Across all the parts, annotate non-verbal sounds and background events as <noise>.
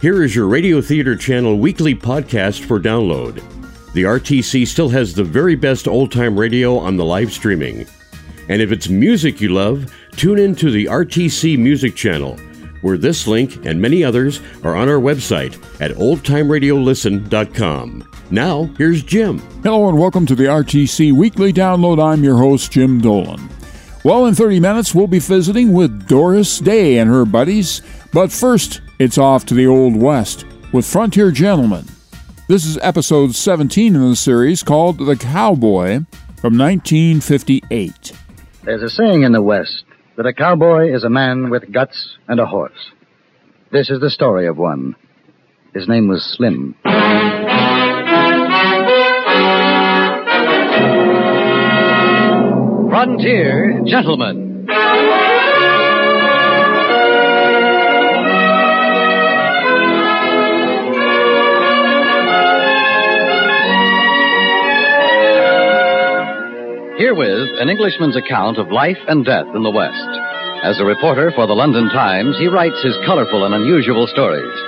Here is your Radio Theater Channel weekly podcast for download. The RTC still has the very best old time radio on the live streaming. And if it's music you love, tune in to the RTC Music Channel, where this link and many others are on our website at oldtimeradiolisten.com. Now, here's Jim. Hello and welcome to the RTC Weekly Download. I'm your host, Jim Dolan. Well, in 30 minutes, we'll be visiting with Doris Day and her buddies. But first, it's off to the Old West with Frontier Gentleman. This is episode 17 in the series called The Cowboy from 1958. There's a saying in the West that a cowboy is a man with guts and a horse. This is the story of one. His name was Slim. Frontier Gentleman. Herewith, an Englishman's account of life and death in the West. As a reporter for the London Times, he writes his colorful and unusual stories.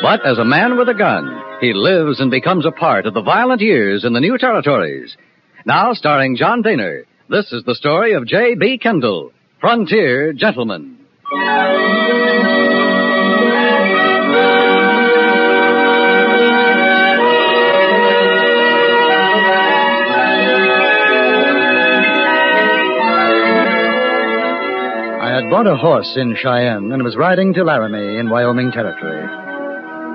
But as a man with a gun, he lives and becomes a part of the violent years in the new territories. Now, starring John Dehner, this is the story of J.B. Kendall, Frontier Gentleman. I had bought a horse in Cheyenne and was riding to Laramie in Wyoming Territory.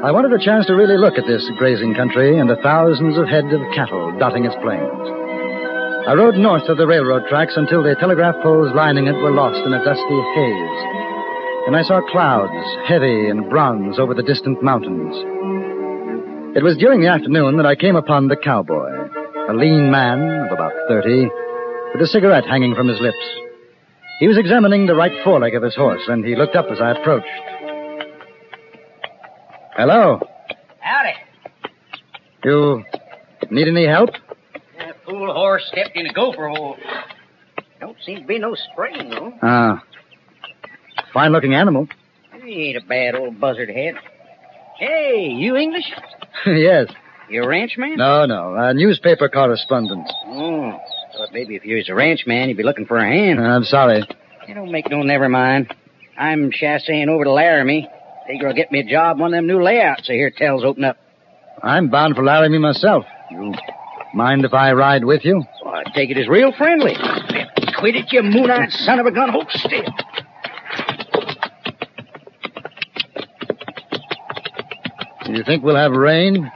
I wanted a chance to really look at this grazing country and the thousands of head of cattle dotting its plains. I rode north of the railroad tracks until the telegraph poles lining it were lost in a dusty haze. And I saw clouds, heavy and bronze, over the distant mountains. It was during the afternoon that I came upon the cowboy, a lean man of about 30, with a cigarette hanging from his lips. He was examining the right foreleg of his horse, and he looked up as I approached. Hello. Howdy. You need any help? Fool horse stepped in a gopher hole. Don't seem to be no spring, though. Ah. Fine looking animal. He ain't a bad old buzzard head. Hey, you English? <laughs> yes. You a ranchman? No, no. A newspaper correspondent. Oh, thought maybe if you was a ranchman, you'd be looking for a hand. I'm sorry. You don't make no never mind. I'm chassaying over to Laramie. Figure I'll get me a job on them new layouts I hear tells open up. I'm bound for Laramie myself. You mind if I ride with you? Well, I take it as real friendly. Quit it, you moon-eyed son of a gun. Hold still. Do you think we'll have rain?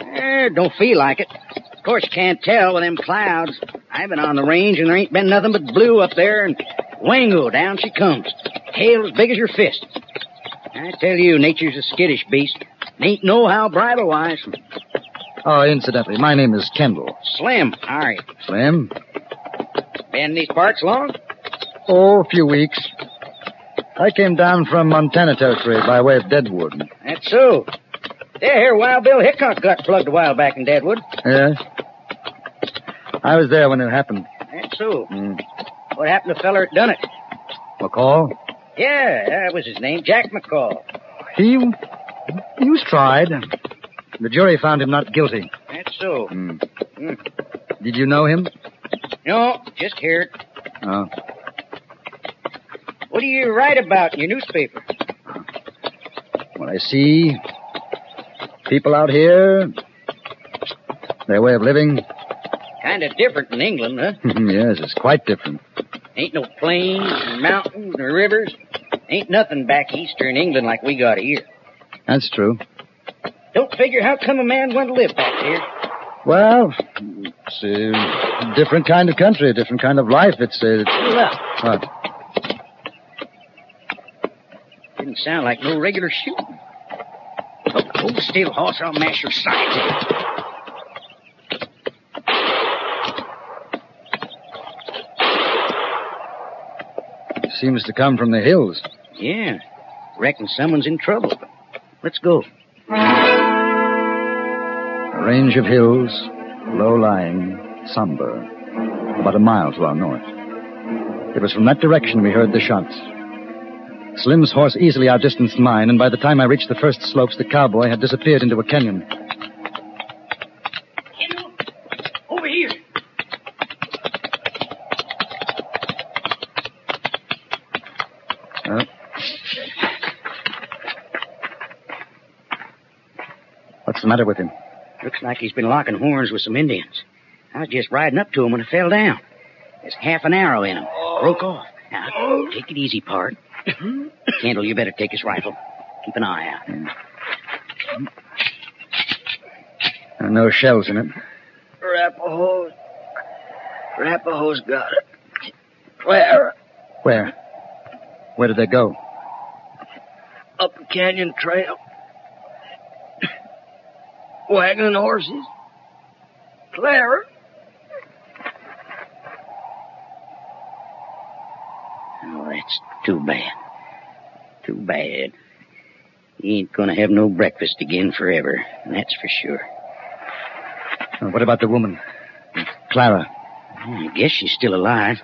Eh, don't feel like it. Of course, you can't tell with them clouds. I've been on the range and there ain't been nothing but blue up there, and wango, down she comes. Hail as big as your fist. I tell you, nature's a skittish beast. Ain't no how bridle-wise. Oh, incidentally, my name is Kendall. Slim, all right. Slim? Been in these parts long? Oh, a few weeks. I came down from Montana Territory by way of Deadwood. That's so. Yeah, here, Wild Bill Hickok got plugged a while back in Deadwood. Yes? I was there when it happened. That's so. Mm. What happened to the feller that done it? McCall? Yeah, that was his name, Jack McCall. He, he was tried. The jury found him not guilty. That's so. Mm. Mm. Did you know him? No, just hear it. Oh. What do you write about in your newspaper? What I see, people out here, their way of living, Kind of different in England, huh? <laughs> yes, it's quite different. Ain't no plains, or mountains, or rivers. Ain't nothing back eastern England like we got here. That's true. Don't figure how come a man went to live back here. Well, it's a different kind of country, a different kind of life. It's a. Look, What? didn't sound like no regular shooting. Oh, hold still, horse, or I'll mash your sides in. Seems to come from the hills. Yeah, reckon someone's in trouble. Let's go. A range of hills, low lying, somber, about a mile to our north. It was from that direction we heard the shots. Slim's horse easily outdistanced mine, and by the time I reached the first slopes, the cowboy had disappeared into a canyon. Over here. Uh, what's the matter with him? Looks like he's been locking horns with some Indians. I was just riding up to him when I fell down. There's half an arrow in him. Broke off. Now, take it easy, Pard. Kendall, you better take his rifle. Keep an eye out. There are no shells in it. Arapahoes. Arapahoes got it. Where? Where? Where did they go? Up the canyon trail. Wagon and horses. Clara. Oh, that's too bad. Too bad. He ain't gonna have no breakfast again forever, that's for sure. Uh, what about the woman? Clara. I guess she's still alive,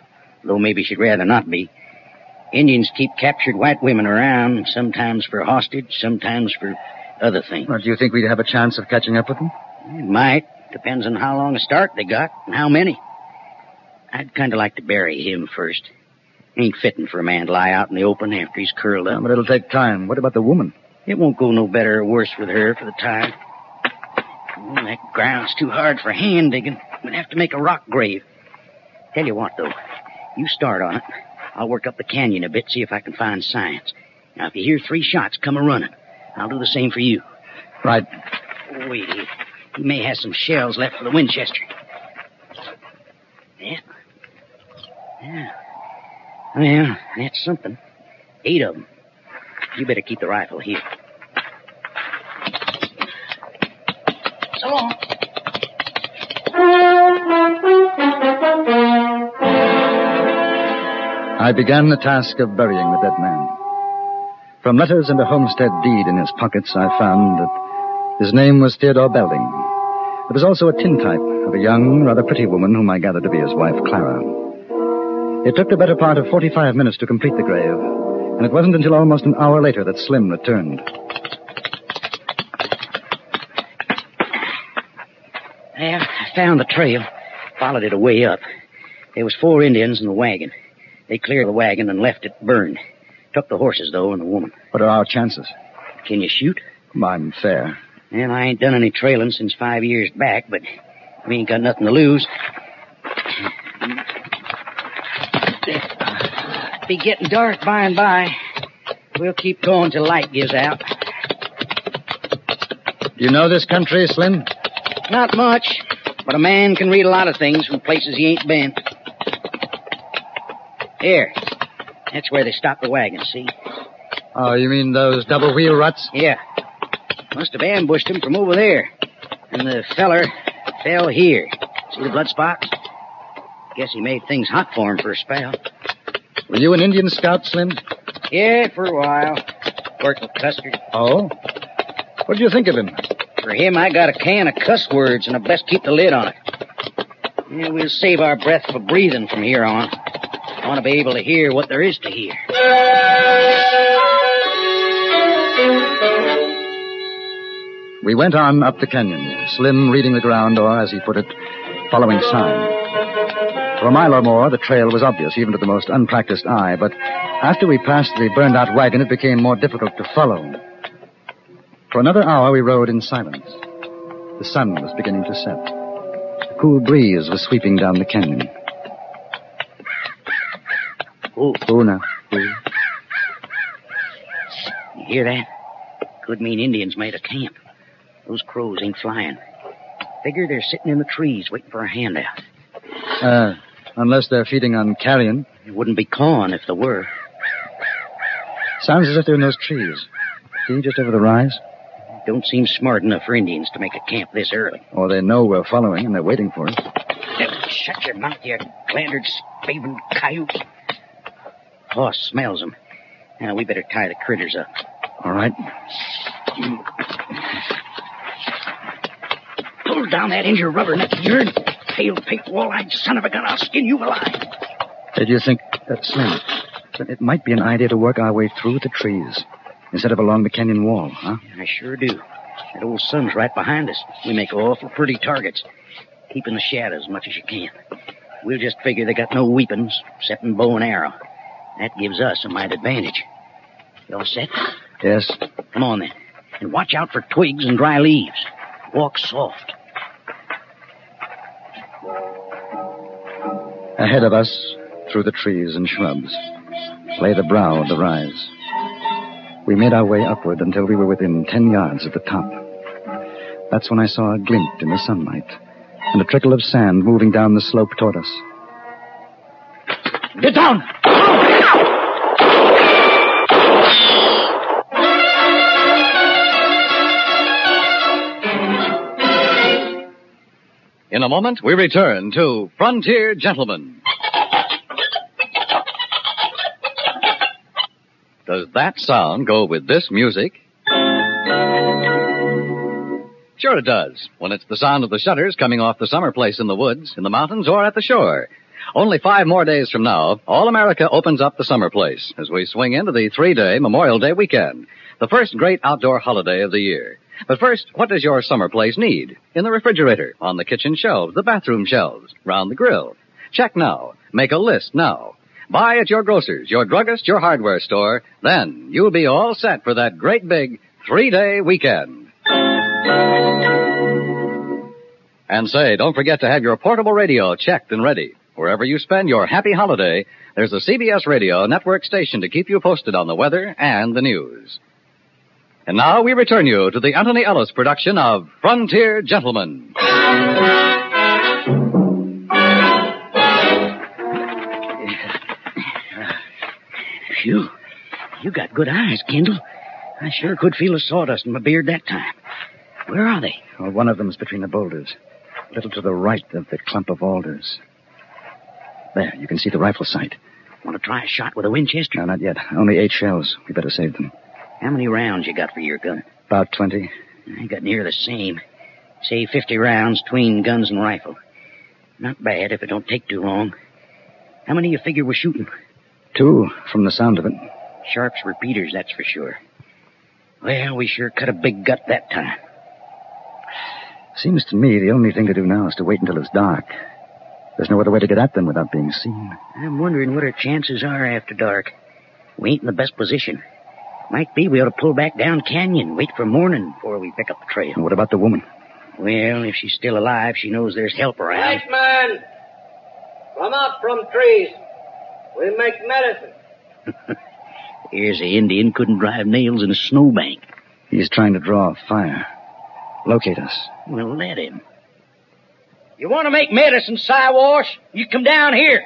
though maybe she'd rather not be. Indians keep captured white women around, sometimes for hostage, sometimes for other things. Well, do you think we'd have a chance of catching up with them? It might. Depends on how long a start they got and how many. I'd kind of like to bury him first. Ain't fitting for a man to lie out in the open after he's curled up. but it'll take time. What about the woman? It won't go no better or worse with her for the time. Oh, that ground's too hard for hand digging. We'd have to make a rock grave. Tell you what, though. You start on it. I'll work up the canyon a bit, see if I can find signs. Now, if you hear three shots, come a running. I'll do the same for you. Right. Wait. He may have some shells left for the Winchester. Yeah. Yeah. Well, that's something. Eight of them. You better keep the rifle here. So long. I began the task of burying the dead man. From letters and a homestead deed in his pockets, I found that his name was Theodore Belding. There was also a tintype of a young, rather pretty woman whom I gathered to be his wife, Clara. It took the better part of 45 minutes to complete the grave, and it wasn't until almost an hour later that Slim returned. Well, uh, I found the trail. Followed it a way up. There was four Indians in the wagon. They cleared the wagon and left it burned. Took the horses, though, and the woman. What are our chances? Can you shoot? I'm fair. And I ain't done any trailing since five years back, but we ain't got nothing to lose. Be getting dark by and by. We'll keep going till light gives out. You know this country, Slim? Not much, but a man can read a lot of things from places he ain't been. Here. That's where they stopped the wagon, see? Oh, you mean those double wheel ruts? Yeah. Must have ambushed him from over there. And the feller fell here. See the blood spots? Guess he made things hot for him for a spell. Were you an Indian scout, Slim? Yeah, for a while. Worked with Custer. Oh? What do you think of him? For him, I got a can of cuss words, and I best keep the lid on it. Yeah, we'll save our breath for breathing from here on. I want to be able to hear what there is to hear. We went on up the canyon, Slim reading the ground, or, as he put it, following sign. For a mile or more, the trail was obvious, even to the most unpracticed eye, but after we passed the burned out wagon, it became more difficult to follow. For another hour, we rode in silence. The sun was beginning to set. A cool breeze was sweeping down the canyon. Oh, Oh, now. you hear that? Could mean Indians made a camp. Those crows ain't flying. Figure they're sitting in the trees waiting for a handout. Uh, unless they're feeding on carrion. It wouldn't be corn if there were. Sounds as if they're in those trees. See, just over the rise? Don't seem smart enough for Indians to make a camp this early. Or they know we're following and they're waiting for us. Shut your mouth, you glandered, spavin coyote. Hoss smells them. Now, we better tie the critters up. All right. Pull down that injure rubber neck yours. Pale, pink, wall-eyed son of a gun. I'll skin you alive. Do you think that's Slim? But it might be an idea to work our way through the trees instead of along the canyon wall, huh? I sure do. That old sun's right behind us. We make awful pretty targets. Keep in the shadows as much as you can. We'll just figure they got no weapons except in bow and arrow. That gives us a might advantage. You all set? Yes. Come on then. And watch out for twigs and dry leaves. Walk soft. Ahead of us, through the trees and shrubs, lay the brow of the rise. We made our way upward until we were within ten yards of the top. That's when I saw a glint in the sunlight and a trickle of sand moving down the slope toward us. Get down! In a moment, we return to Frontier Gentleman. Does that sound go with this music? Sure it does, when it's the sound of the shutters coming off the summer place in the woods, in the mountains, or at the shore. Only five more days from now, all America opens up the summer place as we swing into the three-day Memorial Day weekend, the first great outdoor holiday of the year. But first, what does your summer place need? In the refrigerator, on the kitchen shelves, the bathroom shelves, round the grill. Check now. Make a list now. Buy at your grocer's, your druggist, your hardware store. Then you'll be all set for that great big three-day weekend. And say, don't forget to have your portable radio checked and ready. Wherever you spend your happy holiday, there's a CBS radio network station to keep you posted on the weather and the news. And now we return you to the Anthony Ellis production of Frontier Gentleman. Phew. You got good eyes, Kendall. I sure could feel the sawdust in my beard that time. Where are they? Well, one of them's between the boulders, a little to the right of the clump of alders. There, you can see the rifle sight. Want to try a shot with a Winchester? No, not yet. Only eight shells. We better save them. How many rounds you got for your gun? About 20. I got near the same. Say 50 rounds between guns and rifle. Not bad if it don't take too long. How many you figure we're shooting? Two, from the sound of it. Sharp's repeaters, that's for sure. Well, we sure cut a big gut that time. Seems to me the only thing to do now is to wait until it's dark. There's no other way to get at them without being seen. I'm wondering what our chances are after dark. We ain't in the best position. Might be we ought to pull back down canyon, wait for morning before we pick up the trail. And what about the woman? Well, if she's still alive, she knows there's help around. White man, come out from trees. We'll make medicine. <laughs> Here's the Indian couldn't drive nails in a snowbank. He's trying to draw a fire. Locate us. We'll let him. You want to make medicine, Siwash? You come down here.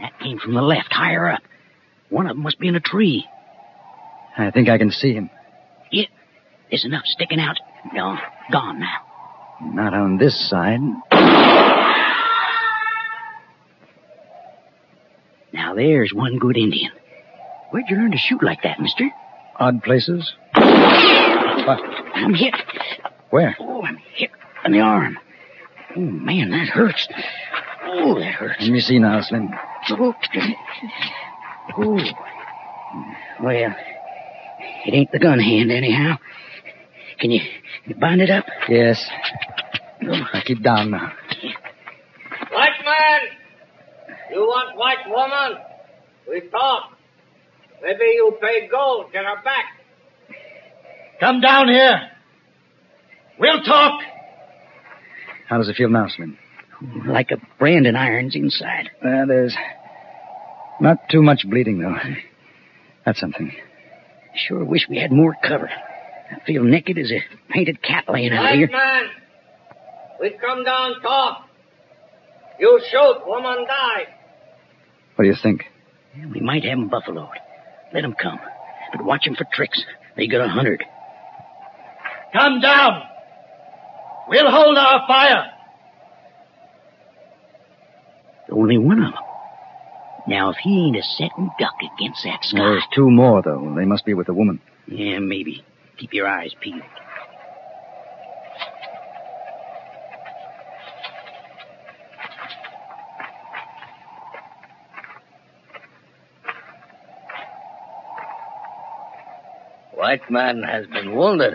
That came from the left, higher up. One of them must be in a tree. I think I can see him. Yeah, there's enough sticking out. Gone. gone now. Not on this side. Now there's one good Indian. Where'd you learn to shoot like that, mister? Odd places. What? I'm hit. Where? Oh, I'm hit in the arm. Oh, man, that hurts. Oh, that hurts. Let me see now, Slim. Oh. oh. Well, it ain't the gun hand anyhow. Can you, you bind it up? Yes. I keep down now. White man, you want white woman? We talk. Maybe you pay gold, get her back. Come down here. We'll talk. How does it feel now, Slim? Like a branding iron's inside. Uh, there's not too much bleeding, though. That's something. Sure wish we had more cover. I feel naked as a painted cat laying out White here. man, We've come down talk. You shoot, woman die. What do you think? We might have 'em buffaloed. Let 'em come. But watch watch 'em for tricks. They got a hundred. Come down. We'll hold our fire. Only one of 'em. Now, if he ain't a setting duck against that sky. There's two more, though. They must be with the woman. Yeah, maybe. Keep your eyes peeled. White man has been wounded.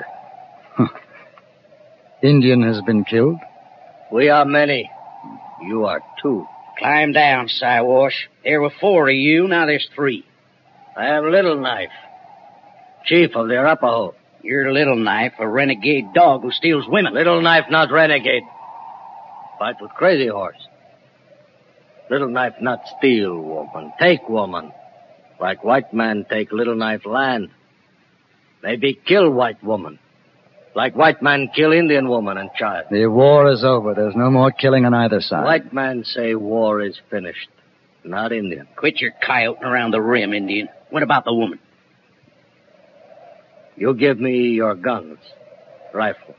Huh. Indian has been killed? We are many. You are two. Climb down, Siwash. There were four of you, now there's three. I am Little Knife, chief of the Arapaho. You're Little Knife, a renegade dog who steals women. Little Knife not renegade. Fight with Crazy Horse. Little Knife not steal woman, take woman. Like white man take Little Knife land. Maybe kill white woman. Like white man kill Indian woman and child. The war is over. There's no more killing on either side. White man say war is finished. Not Indian. Quit your coyoting around the rim, Indian. What about the woman? You give me your guns, rifle,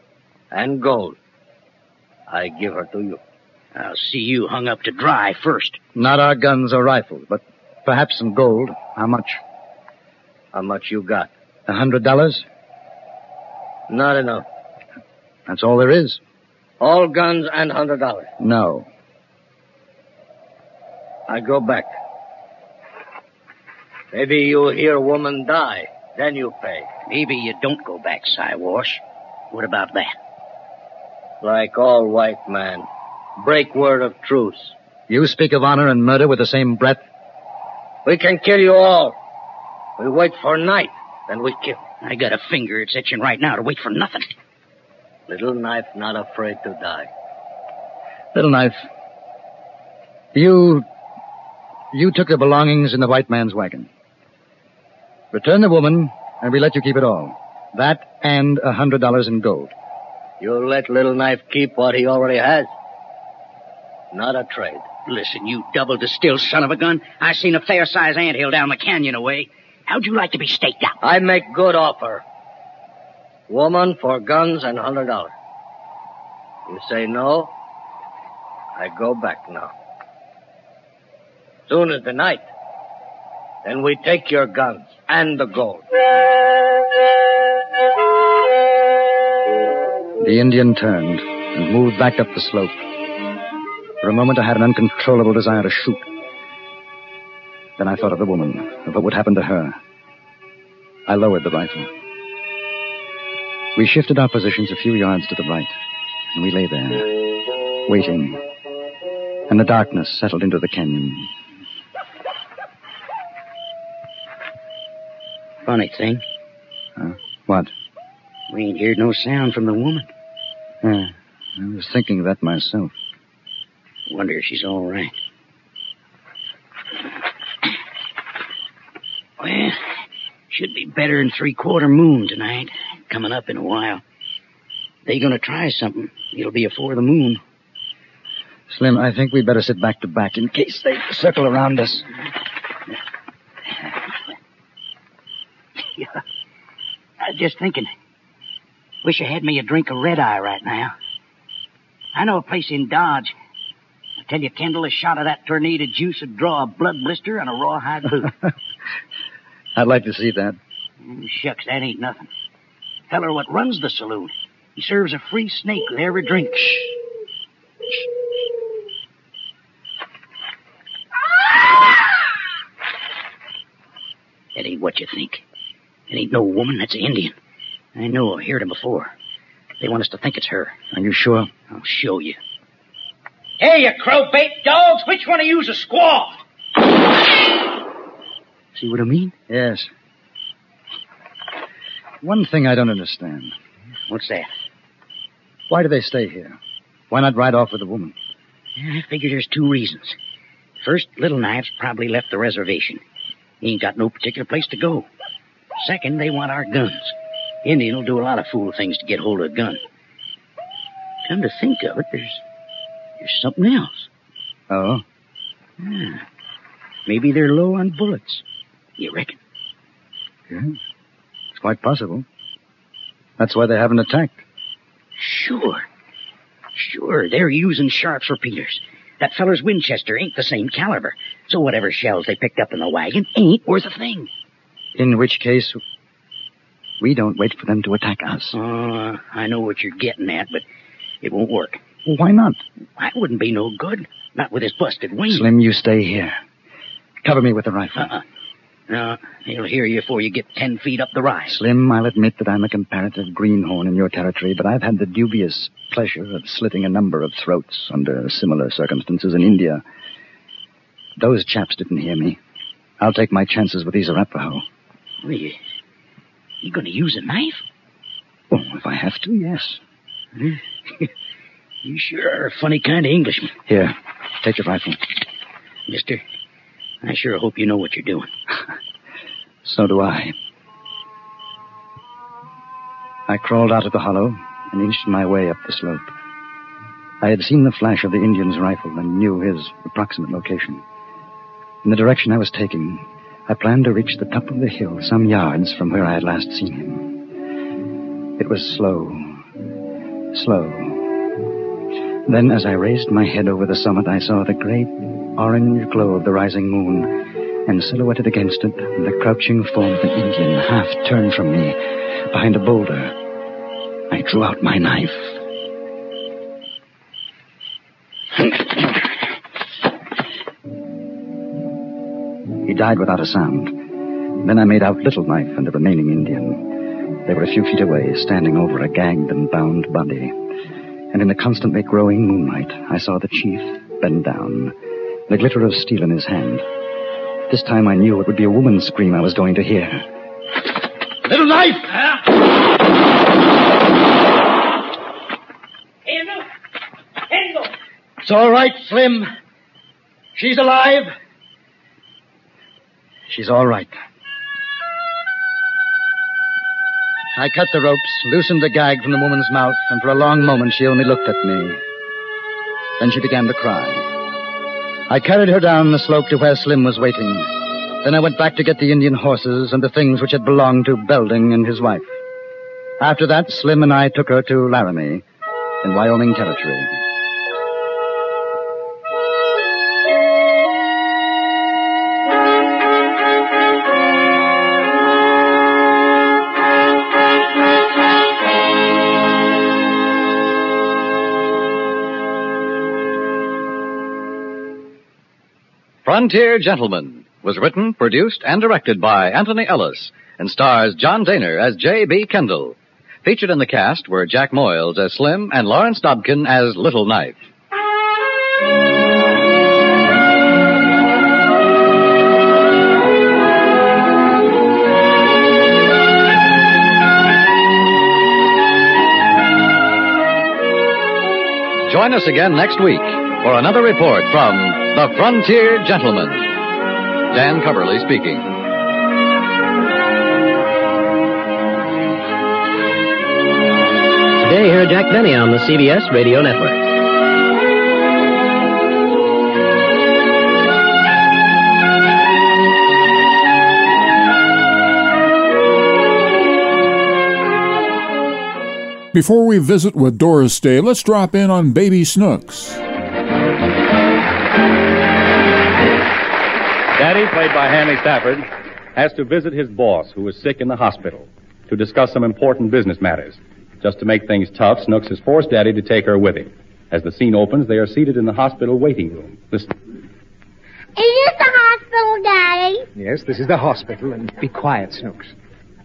and gold. I give her to you. I'll see you hung up to dry first. Not our guns or rifles, but perhaps some gold. How much? How much you got? A hundred dollars? Not enough. That's all there is. All guns and hundred dollars. No. I go back. Maybe you hear a woman die, then you pay. Maybe you don't go back, Siwash. What about that? Like all white man. Break word of truce. You speak of honor and murder with the same breath? We can kill you all. We wait for night, then we kill. I got a finger it's itching right now to wait for nothing. Little knife not afraid to die. Little knife. You. You took the belongings in the white man's wagon. Return the woman, and we let you keep it all. That and a hundred dollars in gold. You let Little Knife keep what he already has. Not a trade. Listen, you double distilled son of a gun. I seen a fair-sized anthill down the canyon away. How'd you like to be staked out? I make good offer. Woman for guns and hundred dollars. You say no, I go back now. Soon as the night, then we take your guns and the gold. The Indian turned and moved back up the slope. For a moment, I had an uncontrollable desire to shoot. Then I thought of the woman, of what would happen to her. I lowered the rifle. We shifted our positions a few yards to the right, and we lay there, waiting. And the darkness settled into the canyon. Funny thing, Huh? What? we ain't heard no sound from the woman. Yeah, I was thinking that myself. Wonder if she's all right. Well, should be better than three-quarter moon tonight. Coming up in a while. They gonna try something. It'll be afore the moon. Slim, I think we'd better sit back to back in case they circle around us. Yeah. I was just thinking. Wish I had me a drink of red eye right now. I know a place in Dodge. I tell you, Kendall, a shot of that tornado juice would draw a blood blister and a rawhide <laughs> boot. I'd like to see that. Mm, Shucks, that ain't nothing. Feller what runs the saloon. He serves a free snake with every drink. That ain't what you think. It ain't no woman, that's an Indian. I know, I've heard him before. They want us to think it's her. Are you sure? I'll show you. Hey, you crow-bait dogs! Which one of you's a squaw? See what I mean? Yes. One thing I don't understand. What's that? Why do they stay here? Why not ride off with the woman? I figure there's two reasons. First, Little Knife's probably left the reservation. He ain't got no particular place to go. Second, they want our guns. Indian will do a lot of fool things to get hold of a gun. Come to think of it, there's there's something else. Oh? Yeah. Maybe they're low on bullets. You reckon? Yeah. It's quite possible. That's why they haven't attacked. Sure. Sure, they're using sharps repeaters. That feller's Winchester ain't the same caliber. So whatever shells they picked up in the wagon ain't worth a thing. In which case, we don't wait for them to attack us. Uh, I know what you're getting at, but it won't work. Well, why not? That wouldn't be no good. Not with his busted wing. Slim, you stay here. Cover me with the rifle. Uh-uh. No, he'll hear you before you get ten feet up the rise. Slim, I'll admit that I'm a comparative greenhorn in your territory, but I've had the dubious pleasure of slitting a number of throats under similar circumstances in India. Those chaps didn't hear me. I'll take my chances with these Arapaho. Well, you, you gonna use a knife? Oh, if I have to, yes. <laughs> you sure are a funny kind of Englishman. Here, take the rifle. Mister, I sure hope you know what you're doing. <laughs> so do I. I crawled out of the hollow and inched my way up the slope. I had seen the flash of the Indian's rifle and knew his approximate location. In the direction I was taking, I planned to reach the top of the hill some yards from where I had last seen him. It was slow, slow. Then, as I raised my head over the summit, I saw the great orange glow of the rising moon, and silhouetted against it, the crouching form of an Indian, half turned from me, behind a boulder. I drew out my knife. he died without a sound. Then I made out Little Knife and the remaining Indian. They were a few feet away, standing over a gagged and bound body. And in the constantly growing moonlight, I saw the chief bend down, the glitter of steel in his hand. This time I knew it would be a woman's scream I was going to hear. Little knife! Huh? Kendall! Kendall! It's all right, Slim. She's alive. She's all right. I cut the ropes, loosened the gag from the woman's mouth, and for a long moment she only looked at me. Then she began to cry. I carried her down the slope to where Slim was waiting. Then I went back to get the Indian horses and the things which had belonged to Belding and his wife. After that, Slim and I took her to Laramie in Wyoming Territory. Frontier Gentleman was written, produced, and directed by Anthony Ellis and stars John Dehner as J.B. Kendall. Featured in the cast were Jack Moyles as Slim and Lawrence Dobkin as Little Knife. Join us again next week for another report from The Frontier Gentleman. Dan Cubberly speaking. Today, hear Jack Benny on the CBS Radio Network. Before we visit with Doris Day, let's drop in on Baby Snooks. Daddy, played by Hanley Stafford, has to visit his boss, who is sick in the hospital, to discuss some important business matters. Just to make things tough, Snooks has forced Daddy to take her with him. As the scene opens, they are seated in the hospital waiting room. Listen. Is this the hospital, Daddy? Yes, this is the hospital, and be quiet, Snooks.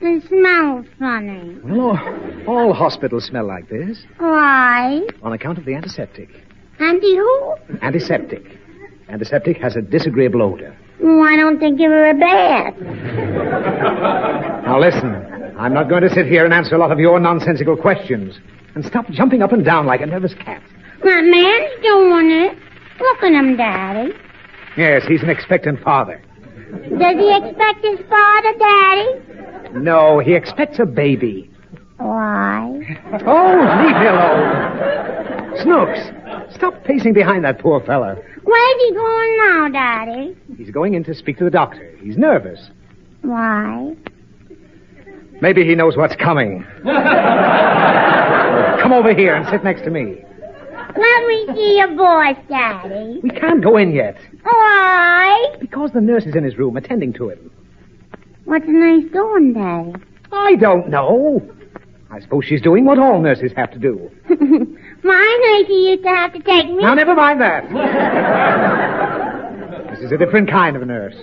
It smells funny. Well, all, all hospitals smell like this Why? on account of the antiseptic. Auntie who? Antiseptic. Antiseptic has a disagreeable odor. Why don't they give her a bath? Now listen, I'm not going to sit here and answer a lot of your nonsensical questions. And stop jumping up and down like a nervous cat. That man's doing it. Look at him, Daddy. Yes, he's an expectant father. Does he expect his father, Daddy? No, he expects a baby. Why? <laughs> Oh, leave me alone. Snooks, stop pacing behind that poor fella. Where's he going now, Daddy? He's going in to speak to the doctor. He's nervous. Why? Maybe he knows what's coming. <laughs> Come over here and sit next to me. Let me see your voice, Daddy. We can't go in yet. Why? Because the nurse is in his room attending to him. What's the nurse doing, Daddy? I don't know. I suppose she's doing what all nurses have to do. <laughs> My nurse used to have to take me. Now, never mind that. this is a different kind of nurse.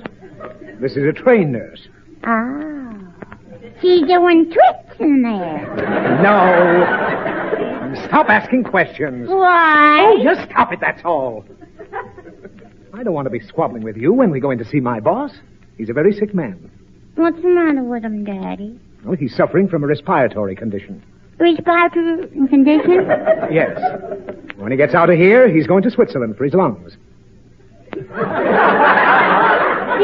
This is a trained nurse. Oh. She's doing tricks in there. No. Stop asking questions. Why? Oh, just stop it, that's all. I don't want to be squabbling with you when we go in to see my boss. He's a very sick man. What's the matter with him, Daddy? Well, he's suffering from a respiratory condition. Respiratory condition? Yes. When he gets out of here, he's going to Switzerland for his lungs. Did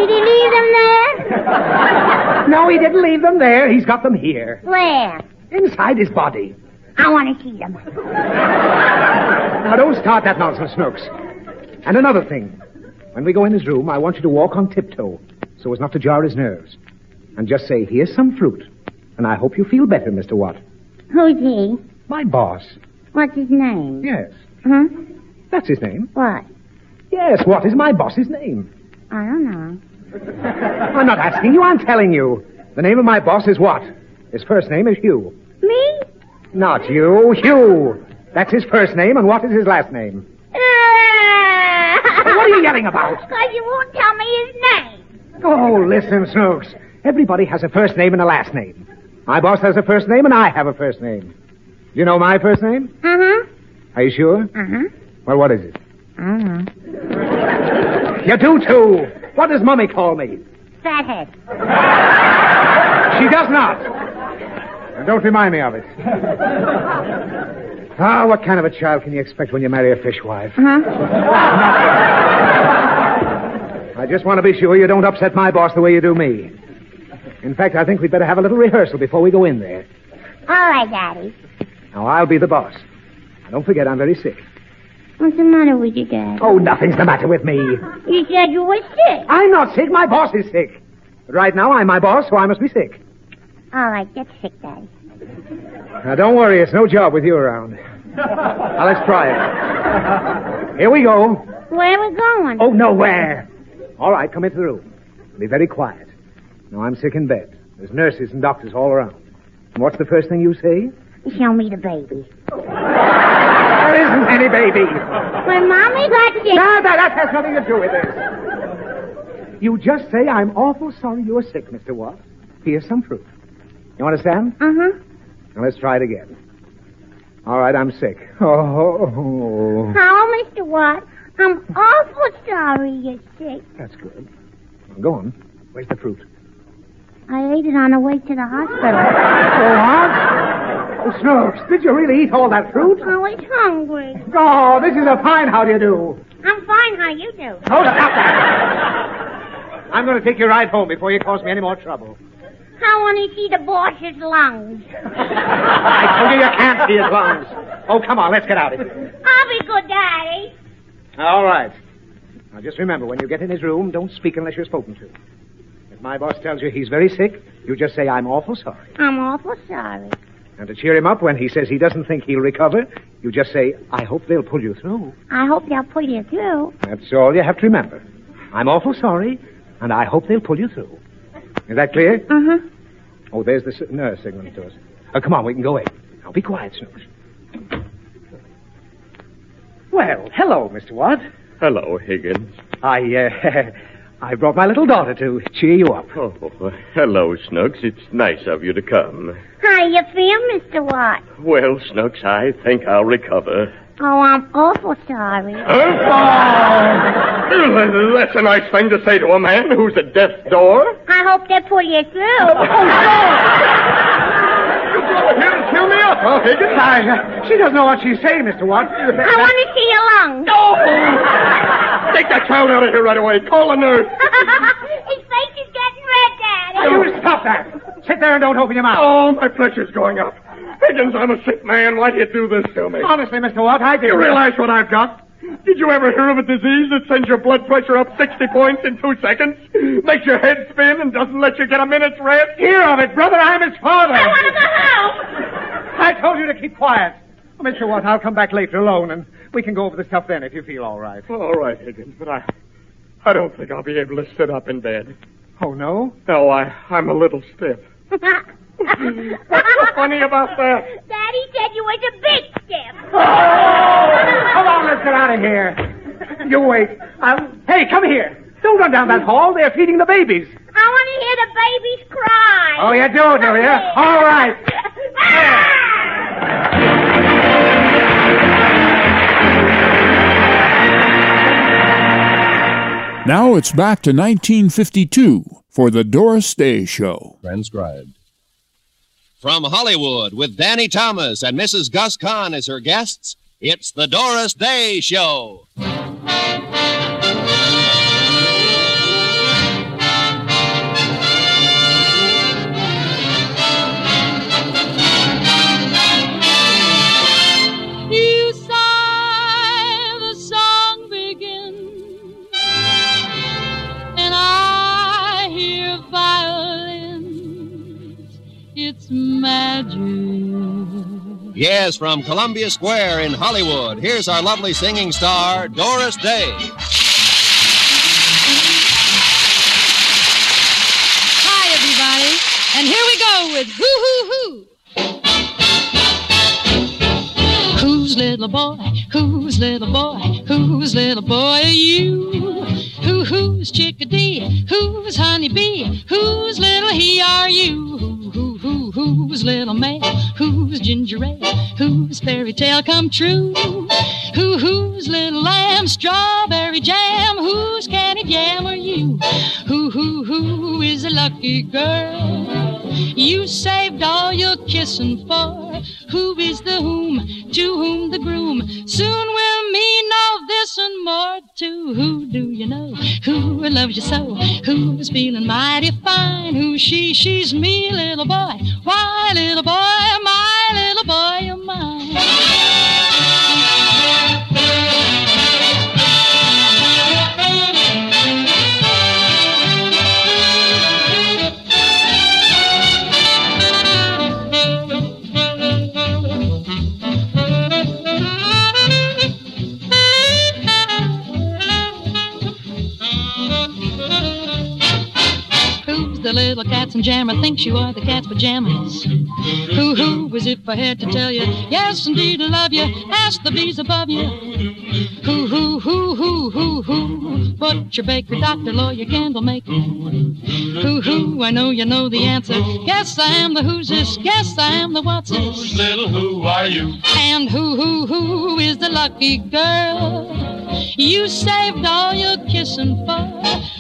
he leave them there? No, he didn't leave them there. He's got them here. Where? Inside his body. I want to see them. Now, don't start that nonsense, Snooks. And another thing. When we go in his room, I want you to walk on tiptoe so as not to jar his nerves. And just say, here's some fruit. And I hope you feel better, Mr. Watt. Who's he? My boss. What's his name? Yes. Huh? That's his name. What? Yes, what is my boss's name? I don't know. <laughs> I'm not asking you, I'm telling you. The name of my boss is what? His first name is Hugh. Me? Not you, Hugh. That's his first name, and what is his last name? <laughs> What are you yelling about? Because you won't tell me his name. Oh, listen, Snooks. Everybody has a first name and a last name. My boss has a first name, and I have a first name. You know my first name? Uh-huh. Are you sure? Uh-huh. Well, what is it? Don't. You do, too. What does Mummy call me? Fathead. She does not. Now, don't remind me of it. Ah, what kind of a child can you expect when you marry a fishwife? Huh? I just want to be sure you don't upset my boss the way you do me. In fact, I think we'd better have a little rehearsal before we go in there. All right, Daddy. Now, I'll be the boss. Now, don't forget, I'm very sick. What's the matter with you, Daddy? Oh, nothing's the matter with me. You said you were sick. I'm not sick. My boss is sick. But right now, I'm my boss, so I must be sick. All right, get sick, Daddy. Now, don't worry. It's no job with you around. Now, let's try it. Here we go. Where are we going? Oh, nowhere. All right, come into the room. Be very quiet. Now, I'm sick in bed. There's nurses and doctors all around. And what's the first thing you say? Show me the baby. There isn't any baby. When Mommy got sick... No, that, that has nothing to do with this. You just say, I'm awful sorry you're sick, Mr. Watt. Here's some fruit. You understand? Uh-huh. Now, let's try it again. All right, I'm sick. Oh, How, Mr. Watt? I'm awful sorry you're sick. that's good. Now, go on. Where's the fruit? I ate it on the way to the hospital. Oh, what? Oh, Snooks, did you really eat all that fruit? Oh, I was hungry. Oh, this is a fine how do you do. I'm fine. How you do? Oh, stop that. I'm going to take you right home before you cause me any more trouble. I want to see the boss's lungs. <laughs> I told you you can't see his lungs. Oh, come on, let's get out of here. I'll be good, Daddy. All right. Now, just remember, when you get in his room, don't speak unless you're spoken to. If my boss tells you he's very sick, you just say, I'm awful sorry. I'm awful sorry. And to cheer him up when he says he doesn't think he'll recover, you just say, I hope they'll pull you through. I hope they'll pull you through. That's all you have to remember. I'm awful sorry, and I hope they'll pull you through. Is that clear? Uh-huh. Oh, there's the nurse signaling to us. Oh, come on, we can go in. Now, be quiet, Snooks. Well, hello, Mr. Watt. Hello, Higgins. I, uh, <laughs> I brought my little daughter to cheer you up. Oh, hello, Snooks. It's nice of you to come. How you feel, Mr. Watt? Well, Snooks, I think I'll recover. Oh, I'm awful sorry. Oh, <laughs> that's a nice thing to say to a man who's at death's door. I hope they pull you through. <laughs> Oh, Here to cheer me up, huh, Higgins? I, uh, she doesn't know what she's saying, Mr. Watt. I want to see your lungs. No! Take that child out of here right away. Call a nurse. <laughs> His face is getting red, Daddy. You stop that. Sit there and don't open your mouth. Oh, my pressure's going up. Higgins, I'm a sick man. Why do you do this to me? Honestly, Mr. Watt, I do. You realize what I've got? Did you ever hear of a disease that sends your blood pressure up 60 points in two seconds? Makes your head spin and doesn't let you get a minute's rest? Hear of it, brother. I'm his father. I want to go home. I told you to keep quiet. Oh, Mr. Watt, I'll come back later alone, and we can go over the stuff then if you feel all right. All right, Higgins, but I, I don't think I'll be able to sit up in bed. Oh, no? No, I, I'm a little stiff. <laughs> What's so funny about that? Daddy said you was a big stiff. Oh, come on, let's get out of here. You wait. I'll... Hey, come here. Don't run down that hall. They're feeding the babies. I want to hear the babies cry. Oh, you do, do you? All right. Now it's back to 1952 for the Doris Day Show. Transcribed. From Hollywood with Danny Thomas and Mrs. Gus Kahn as her guests, it's the Doris Day Show. Magic. Yes, from Columbia Square in Hollywood, here's our lovely singing star, Doris Day. Hi, everybody, and here we go with Hoo Hoo Hoo. Whose little boy, whose little boy, whose little boy are you? Who, who's chickadee, who's honeybee, Who's little he are you? Who, who, who, who's little man, who's ginger ale, whose fairy tale come true? Who, who's little lamb, strawberry jam, Who's candy jam Who, who, who is a lucky girl? You saved all your kissing for. Who is the whom, to whom the groom soon will mean all this and more to who do you know? Who loves you so? Who's feeling mighty fine? Who's she? She's me, little boy. Why, little boy, my little boy of mine. Cat's and jammer thinks you are the cat's pajamas? Who, who, as if I had to tell you, yes, indeed, I love you, ask the bees above you. Who, who, who, who, who, who, butcher, baker, doctor, lawyer, candle maker. Who, who, I know you know the answer. Yes, I am the who's this, yes, I am the what's this. Who's Little who are you? And who, who, who is the lucky girl you saved all your kissing for?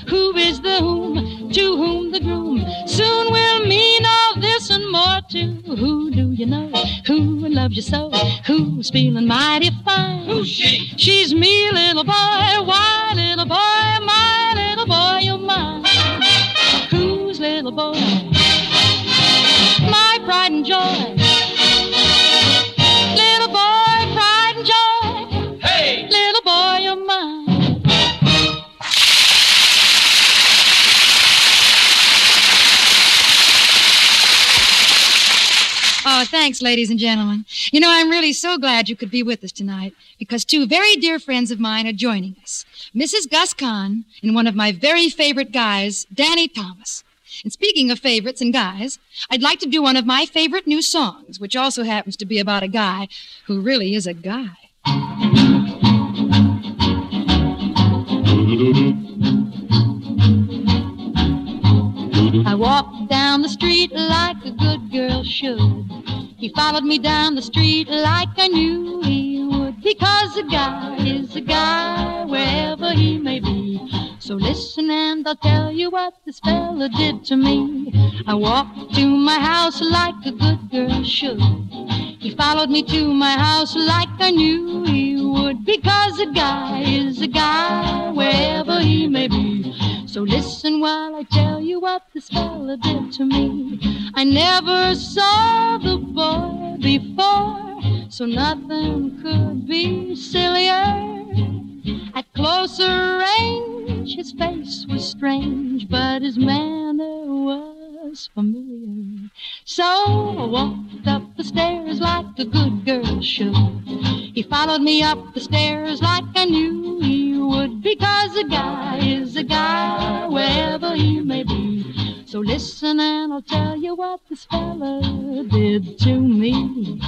Who is the whom, to whom the groom soon will mean all this and more to? Who do you know? Who loves you so? Who's feeling mighty fine? Who's she? She's me, little boy. Why, little boy, my little boy, ladies and gentlemen. You know, I'm really so glad you could be with us tonight because two very dear friends of mine are joining us Mrs. Gus Kahn and one of my very favorite guys, Danny Thomas. And speaking of favorites and guys, I'd like to do one of my favorite new songs, which also happens to be about a guy who really is a guy. I walked down the street like a good girl should. He followed me down the street like I knew he would. Because a guy is a guy wherever he may be. So listen and I'll tell you what this fella did to me. I walked to my house like a good girl should. He followed me to my house like I knew he would. Because a guy is a guy wherever he may be. So listen while I tell you what this fella did to me. I never saw the before, so nothing could be sillier. At closer range, his face was strange, but his manner was familiar. So I walked up the stairs like a good girl should. He followed me up the stairs like I knew he would, because a guy is a guy wherever he may be. So listen and I'll tell you what this fella did to me.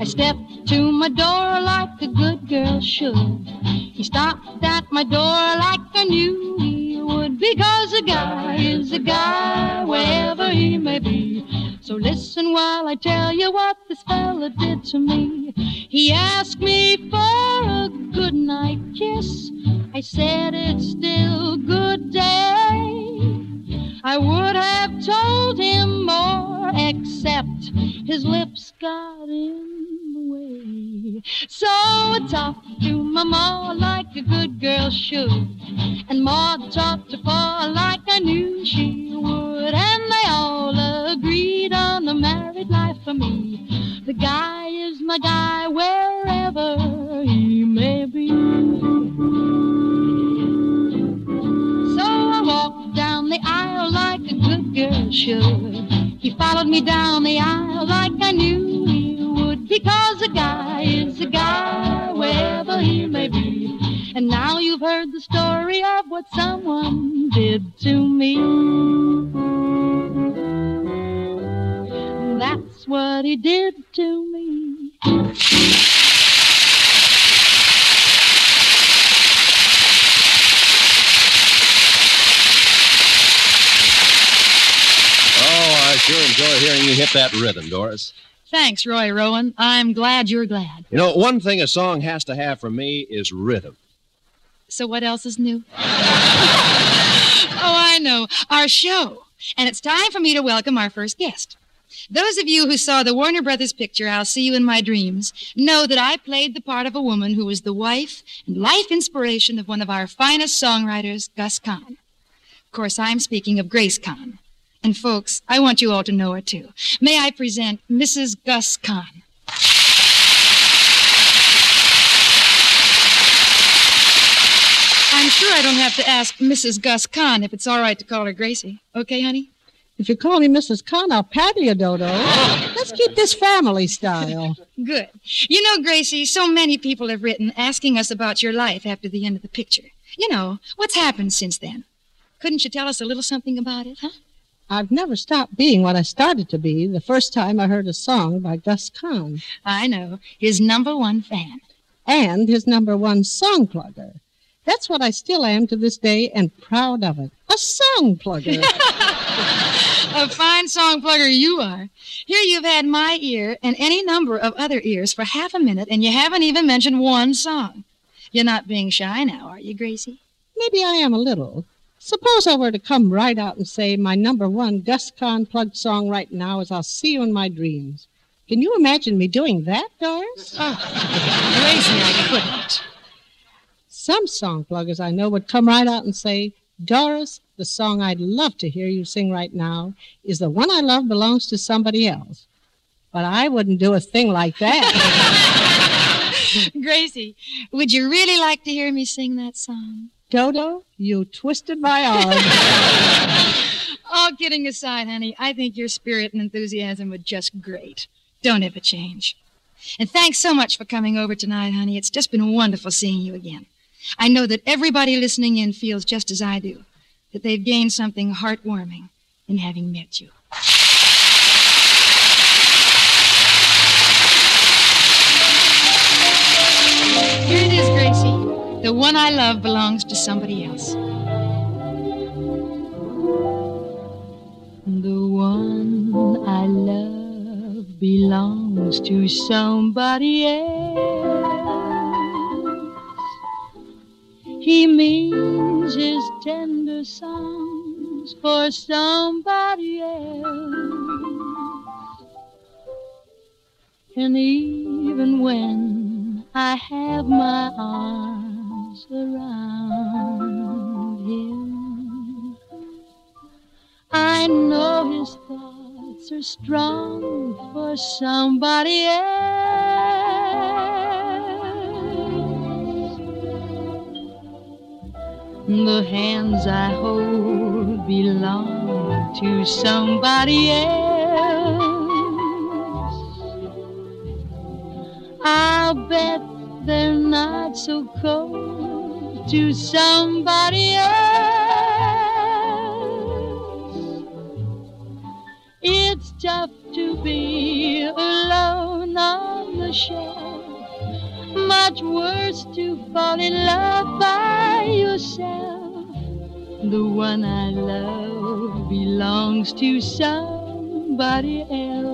I stepped to my door like a good girl should. He stopped at my door like I knew he would because a guy is a guy wherever he may be. So listen while I tell you what this fella did to me. He asked me for a good night kiss. I said it's still good day. I would have told him more, except his lips got in the way. So I talked to Mama like a good girl should, and Maud talked to Pa like I knew she would, and they all agreed on the married life for me. The guy is my guy wherever he may be. Should. He followed me down the aisle like I knew he would, because a guy is a guy wherever he may be. And now you've heard the story of what someone did to me. That's what he did to me. Oh, I sure enjoy hearing you hit that rhythm, Doris. Thanks, Roy Rowan. I'm glad you're glad. You know, one thing a song has to have for me is rhythm. So what else is new? <laughs> oh, I know. Our show. And it's time for me to welcome our first guest. Those of you who saw the Warner Brothers picture, I'll See You in My Dreams, know that I played the part of a woman who was the wife and life inspiration of one of our finest songwriters, Gus Kahn. Of course, I'm speaking of Grace Kahn. And folks, I want you all to know her too. May I present Mrs. Gus Kahn? I'm sure I don't have to ask Mrs. Gus Kahn if it's all right to call her Gracie. Okay, honey? If you call me Mrs. Kahn, I'll patty you, Dodo. <laughs> Let's keep this family style. Good. You know, Gracie, so many people have written asking us about your life after the end of the picture. You know, what's happened since then? Couldn't you tell us a little something about it, huh? I've never stopped being what I started to be the first time I heard a song by Gus Kahn. I know. His number one fan. And his number one song plugger. That's what I still am to this day and proud of it. A song plugger. <laughs> a fine song plugger you are. Here you've had my ear and any number of other ears for half a minute, and you haven't even mentioned one song. You're not being shy now, are you, Gracie? Maybe I am a little. Suppose I were to come right out and say my number one Gus Kahn plugged song right now is I'll See You in My Dreams. Can you imagine me doing that, Doris? <laughs> Oh, Gracie, I couldn't. Some song pluggers I know would come right out and say, Doris, the song I'd love to hear you sing right now is the one I love belongs to somebody else. But I wouldn't do a thing like that. <laughs> Gracie, would you really like to hear me sing that song? Dodo, you twisted my arm. <laughs> All kidding aside, honey, I think your spirit and enthusiasm were just great. Don't ever change. And thanks so much for coming over tonight, honey. It's just been wonderful seeing you again. I know that everybody listening in feels just as I do, that they've gained something heartwarming in having met you. The one I love belongs to somebody else. The one I love belongs to somebody else. He means his tender songs for somebody else. And even when I have my arms around him, I know his thoughts are strong for somebody else. The hands I hold belong to somebody else. I'll bet they're not so cold to somebody else. It's tough to be alone on the shelf Much worse to fall in love by yourself. The one I love belongs to somebody The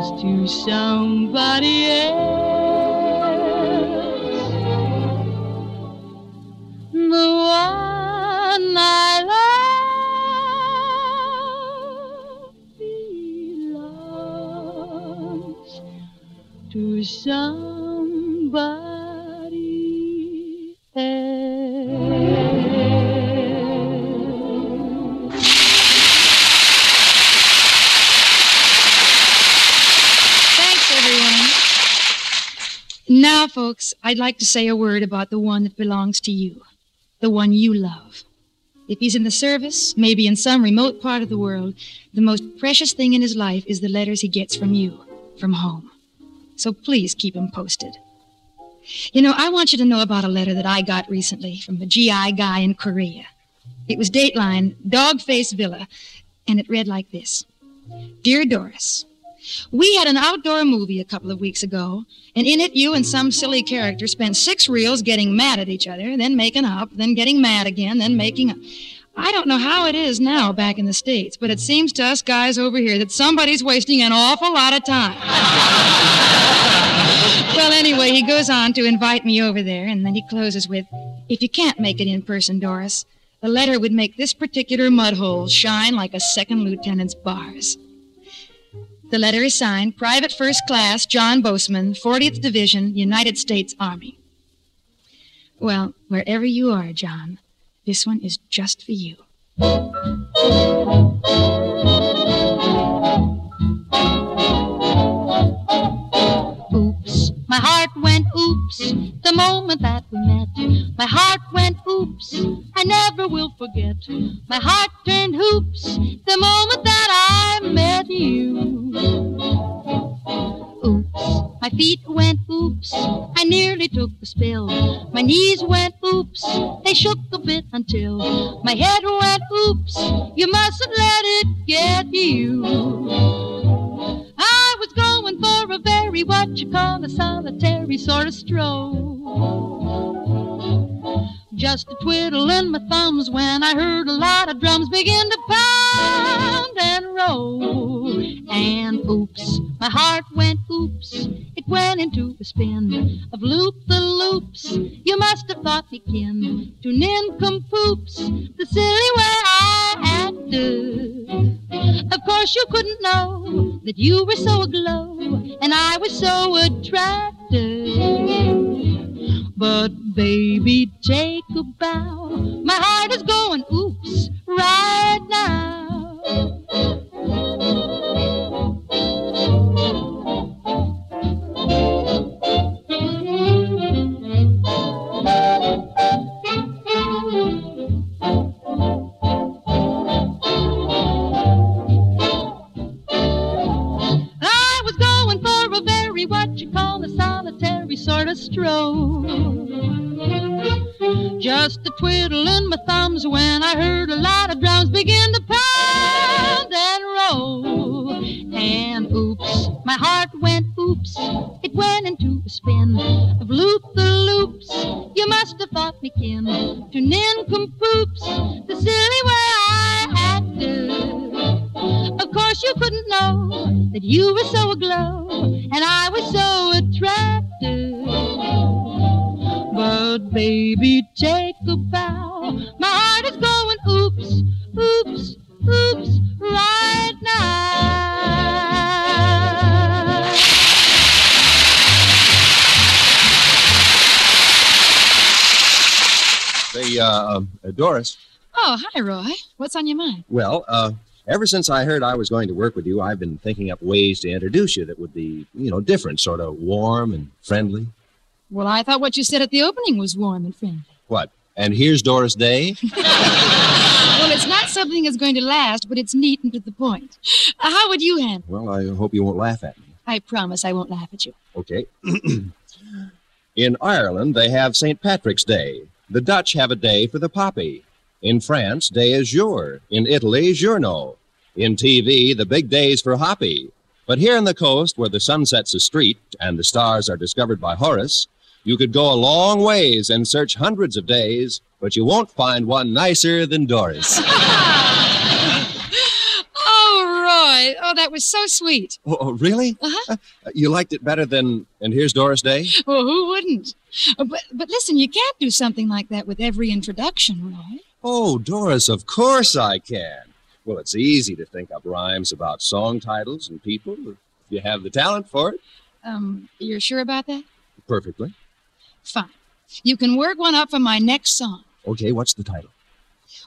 belongs to somebody else. The one I love belongs to somebody folks, I'd like to say a word about the one that belongs to you, the one you love. If he's in the service, maybe in some remote part of the world, the most precious thing in his life is the letters he gets from you, from home. So please keep him posted. You know, I want you to know about a letter that I got recently from a GI guy in Korea. It was Dateline, Dog Face Villa, and it read like this Dear Doris, we had an outdoor movie a couple of weeks ago, and in it, you and some silly character spent six reels getting mad at each other, then making up, then getting mad again, then making up. I don't know how it is now back in the States, but it seems to us guys over here that somebody's wasting an awful lot of time. <laughs> well, anyway, he goes on to invite me over there, and then he closes with If you can't make it in person, Doris, the letter would make this particular mud hole shine like a second lieutenant's bars. The letter is signed Private First Class John Boseman, 40th Division, United States Army. Well, wherever you are, John, this one is just for you. Oops, my heart went oops the moment that we met. My heart went oops, I never will forget. My heart turned hoops the moment that I met you. My feet went oops, I nearly took a spill. My knees went oops, they shook a bit until my head went oops. You mustn't let it get you. I was going for a very what you call a solitary sort of stroll. Just a twiddling my thumbs when I heard a lot of drums begin to pound and roll. And oops, my heart went oops. Went into a spin of loop the loops. You must have thought me kin to nincompoops, the silly way I acted. Of course, you couldn't know that you were so aglow and I was so attractive. But baby, take a bow. My heart is going oops right now. Stroll. Just a twiddling my thumbs when I heard a lot of drums begin to pound and roll. And oops, My heart went oops, it went into a spin of loop the loops. You must have thought me kin to nincompoops, the silly way I acted. Of course, you couldn't know that you were so aglow and I was But baby, take a bow. My heart is going oops, oops, oops right now. Say, uh, um, uh, Doris. Oh, hi, Roy. What's on your mind? Well, uh, ever since I heard I was going to work with you, I've been thinking up ways to introduce you that would be, you know, different, sort of warm and friendly. Well, I thought what you said at the opening was warm and friendly. What? And here's Doris Day. <laughs> Well, it's not something that's going to last, but it's neat and to the point. Uh, how would you handle it? Well, I hope you won't laugh at me. I promise I won't laugh at you. Okay. <clears throat> In Ireland, they have St. Patrick's Day. The Dutch have a day for the poppy. In France, day is jour. In Italy, giorno. In TV, the big day's for hoppy. But here on the coast, where the sun sets a street and the stars are discovered by Horace, you could go a long ways and search hundreds of days, but you won't find one nicer than Doris. <laughs> Oh, Roy. Oh, that was so sweet. oh, oh, really? Uh-huh. You liked it better than And Here's Doris Day? Well, who wouldn't? Uh, But, but listen, you can't do something like that with every introduction, Roy. Oh, Doris, of course I can. Well, it's easy to think up rhymes about song titles and people if you have the talent for it. Um, you're sure about that? Perfectly. Fine. You can work one up for my next song. Okay, what's the title?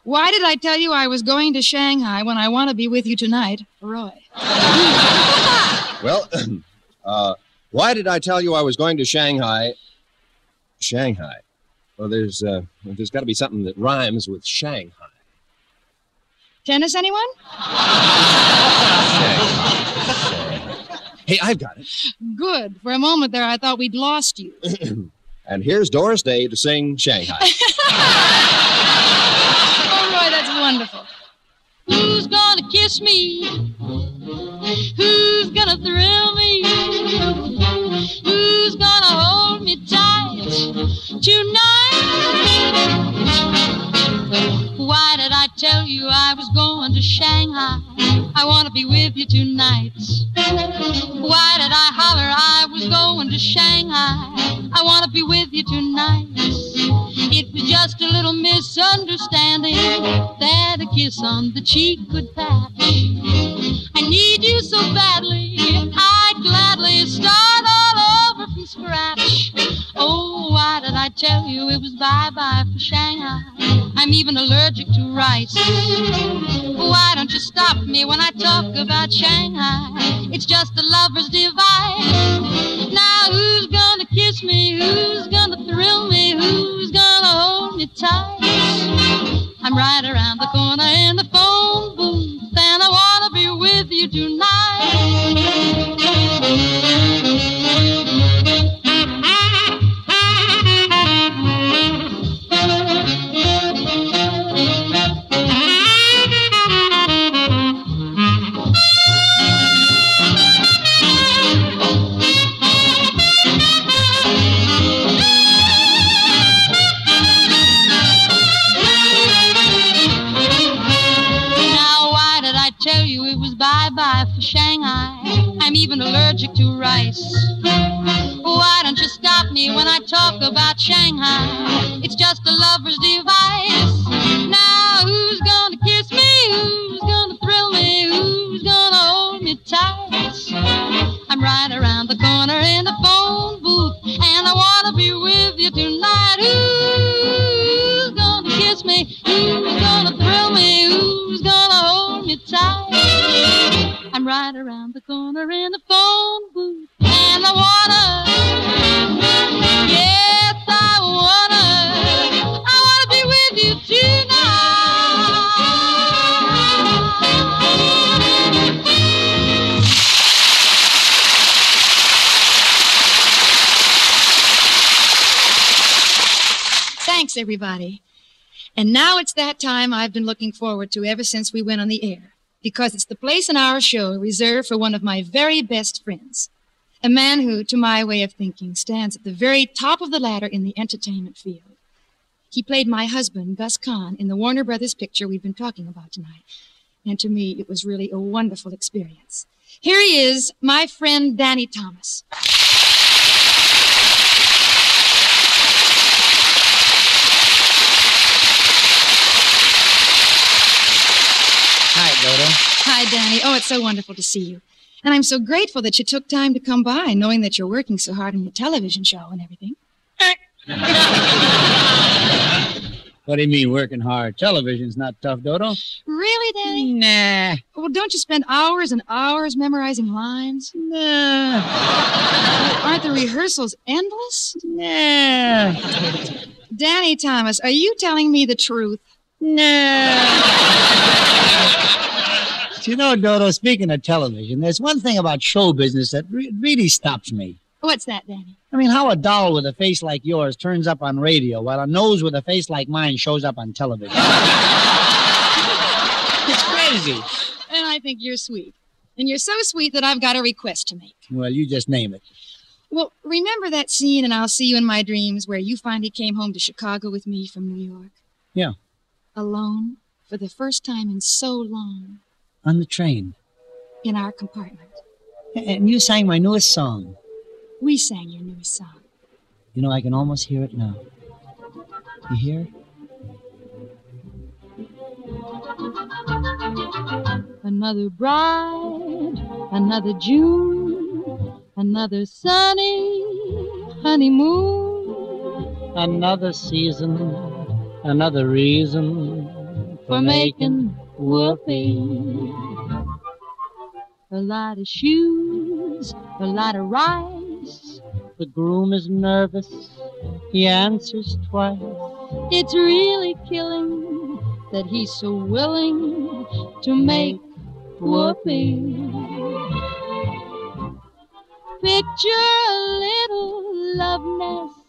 Why did I tell you I was going to Shanghai when I want to be with you tonight, Roy? Well, <clears throat> uh, why did I tell you I was going to Shanghai? Shanghai. Well, there's uh, there's got to be something that rhymes with Shanghai. Tennis, anyone? Hey, I've got it. Good. For a moment there, I thought we'd lost you. <clears throat> And here's Doris Day to sing Shanghai. <laughs> Oh, Roy, that's wonderful. Who's gonna kiss me? Who's gonna thrill me? Who's gonna hold me tight tonight? Why did I tell you I was going to Shanghai? I wanna be with you tonight. Why did I holler I was going to Shanghai? I wanna be with you tonight. It was just a little misunderstanding that a kiss on the cheek could patch. I need you so badly, I'd tell you it was bye bye for Shanghai? I'm even allergic to rice. Why don't you stop me when I talk about Shanghai? It's just a lover's device. Now who's gonna kiss me? Who's gonna thrill me? Who's gonna hold me tight? I'm right around the corner in the phone allergic to rice. Why don't you stop me when I talk about Shanghai? It's just a lover's device. Everybody. And now it's that time I've been looking forward to ever since we went on the air. because it's the place in our show reserved for one of my very best friends. A man who, to my way of thinking, stands at the very top of the ladder in the entertainment field. He played my husband, Gus Kahn, in the Warner Brothers picture we've been talking about tonight. And to me, it was really a wonderful experience. Here he is, my friend Danny Thomas. Hi, Dodo. Hi, Danny. Oh, it's so wonderful to see you. And I'm so grateful that you took time to come by, knowing that you're working so hard on your television show and everything. <laughs> What do you mean, working hard? Television's not tough, Dodo. Really, Danny? Nah. Well, don't you spend hours and hours memorizing lines? Nah. Aren't the rehearsals endless? Nah. Danny Thomas, are you telling me the truth? You know, Dodo, speaking of television, there's one thing about show business that re- really stops me. What's that, Danny? I mean, how a doll with a face like yours turns up on radio while a nose with a face like mine shows up on television. <laughs> it's crazy. And I think you're sweet. And you're so sweet that I've got a request to make. Well, you just name it. Well, remember that scene in I'll See You in My Dreams where you finally came home to Chicago with me from New York? Yeah, Alone, for the first time in so long, on the train. in our compartment. And you sang my newest song. We sang your newest song. You know, I can almost hear it now. You hear? Another bride, another June, another sunny honeymoon. Another season, another reason for making whoopee. A lot of shoes, a lot of rice. The groom is nervous. He answers twice. It's really killing that he's so willing to make whoopee. Picture a little love nest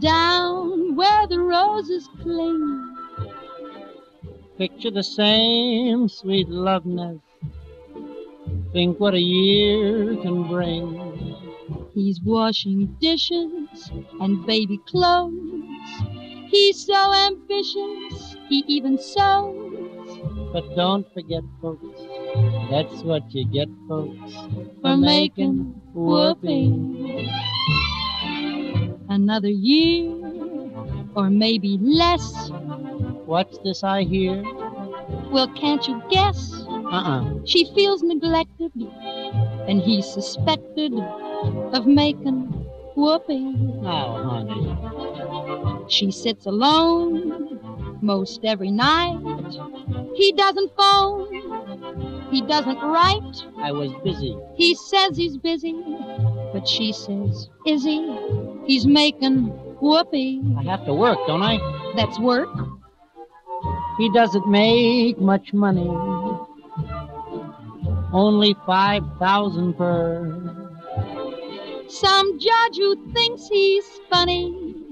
down where the roses cling. Picture the same sweet love nest. Think what a year can bring. He's washing dishes and baby clothes. He's so ambitious, he even sews But don't forget, folks, that's what you get, folks, for making whoopee. Another year, or maybe less. What's this I hear? Well, can't you guess? Uh-uh. She feels neglected, and he's suspected of making whoopee. Oh, honey. She sits alone most every night. He doesn't phone. He doesn't write. I was busy. He says he's busy, but she says, Is he? He's making whoopee. I have to work, don't I? That's work. He doesn't make much money. Only 5,000 per. Some judge who thinks he's funny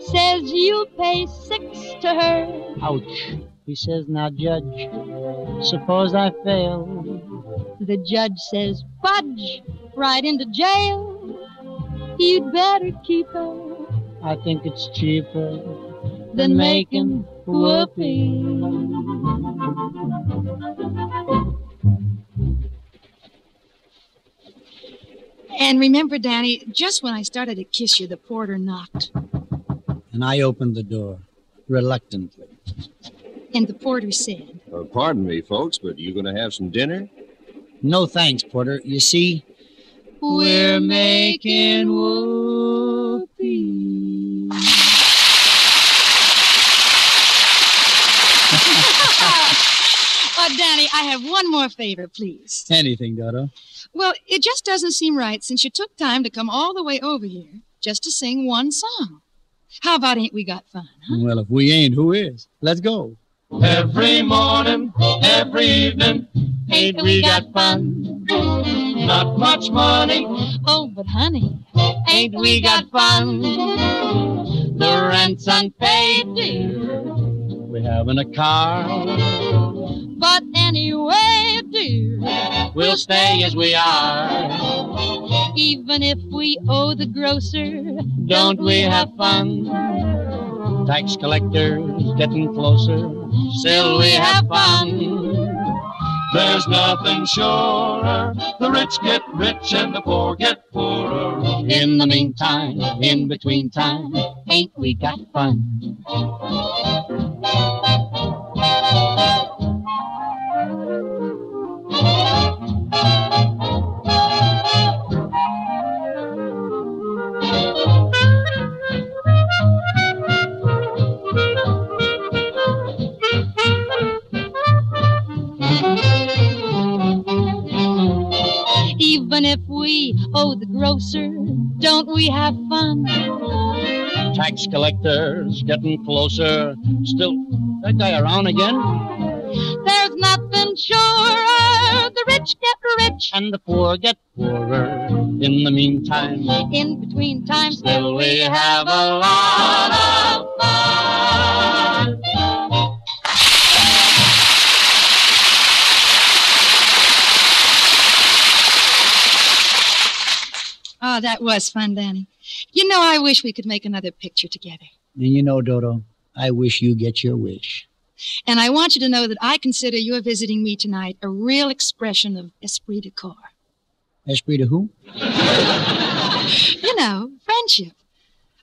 says you pay six to her. Ouch. He says, now, Judge, suppose I fail. The judge says, Fudge, right into jail. You'd better keep her I think it's cheaper than making whoopee. And remember, Danny, just when I started to kiss you, the porter knocked. And I opened the door, reluctantly. And the porter said, Uh, pardon me, folks, but you going to have some dinner? No thanks, Porter. You see, We're making whoopee. Oh, Danny, I have one more favor, please. anything, Dodo. Well, it just doesn't seem right since you took time to come all the way over here just to sing one song. How about Ain't We Got Fun? Well, if we ain't, who is? Let's go. Every morning, every evening, ain't we got fun? Not much money, oh, but honey, ain't we got fun? The rent's unpaid, dear. We're having a car. But anyway, dear, We'll stay as we are. even if we owe the grocer, Don't we have fun? Tax collectors getting closer. Still we have fun. There's nothing surer. The rich get rich and the poor get poorer. In the meantime, in between time, ain't we got fun? Even if we owe the grocer, don't we have fun? Tax collectors getting closer. Still, that guy around again? There's nothing surer. The rich get rich, And the poor get poorer. In the meantime, in between times, still we have a lot of fun. Oh, that was fun, Danny. You know, I wish we could make another picture together. And you know, Dodo, I wish you get your wish. And I want you to know that I consider your visiting me tonight a real expression of esprit de corps. Esprit de who? <laughs> You know, friendship.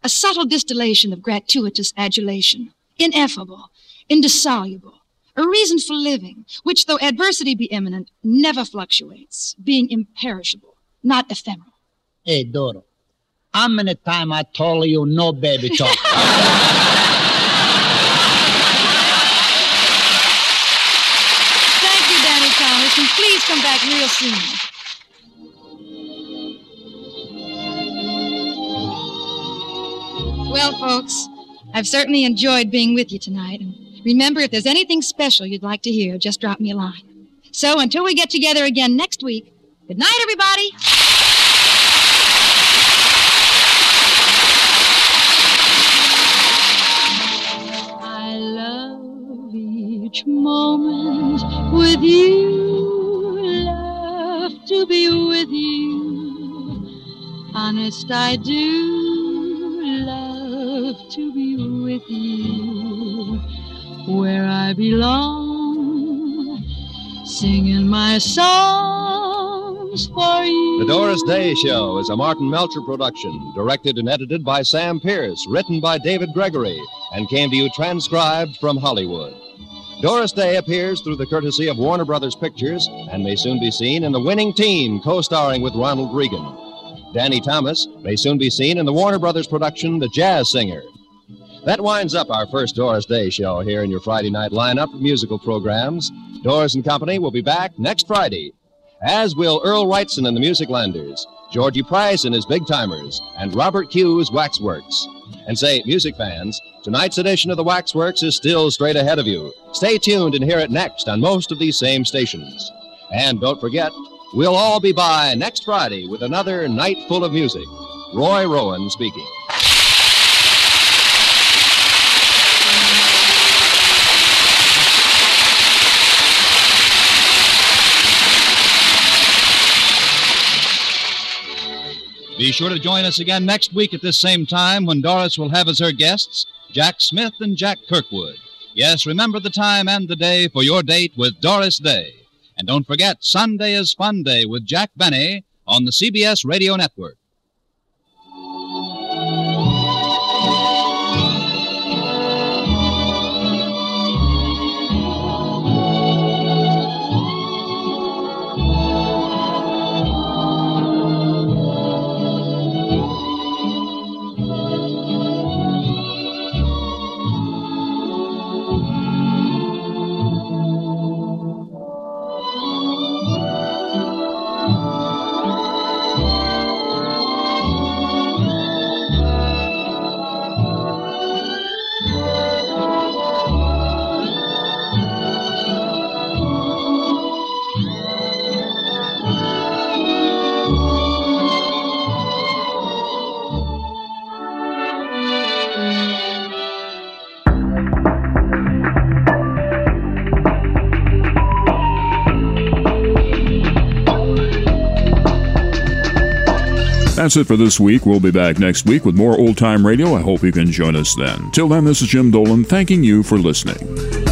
A subtle distillation of gratuitous adulation. Ineffable, indissoluble. A reason for living, which, though adversity be imminent, never fluctuates, being imperishable, not ephemeral. Hey, Dodo, how many time I told you no baby talk? Thank you, Danny Thomas, and please come back real soon. Well, folks, I've certainly enjoyed being with you tonight. And remember, if there's anything special you'd like to hear, just drop me a line. So until we get together again next week, good night, everybody. Each moment with you. Love to be with you. Honest, I do love to be with you. Where I belong, singing my songs for you. The Doris Day Show is a Martin Melcher production, directed and edited by Sam Pierce, written by David Gregory, and came to you transcribed from Hollywood. Doris Day appears through the courtesy of Warner Brothers Pictures and may soon be seen in The Winning Team, co starring with Ronald Reagan. Danny Thomas may soon be seen in the Warner Brothers production The Jazz Singer. That winds up our first Doris Day show here in your Friday night lineup of musical programs. Doris and Company will be back next Friday, as will Earl Wrightson and the Musiclanders, Georgie Price and his Big Timers, and Robert Q's Waxworks. And say, music fans, tonight's edition of the Waxworks is still straight ahead of you. Stay tuned and hear it next on most of these same stations. And don't forget, we'll all be by next Friday with another night full of music. Roy Rowan speaking. Be sure to join us again next week at this same time when Doris will have as her guests Jack Smith and Jack Kirkwood. Yes, remember the time and the day for your date with Doris Day. And don't forget, Sunday is Fun Day with Jack Benny on the CBS Radio Network. That's it for this week. We'll be back next week with more old time radio. I hope you can join us then. Till then, this is Jim Dolan thanking you for listening.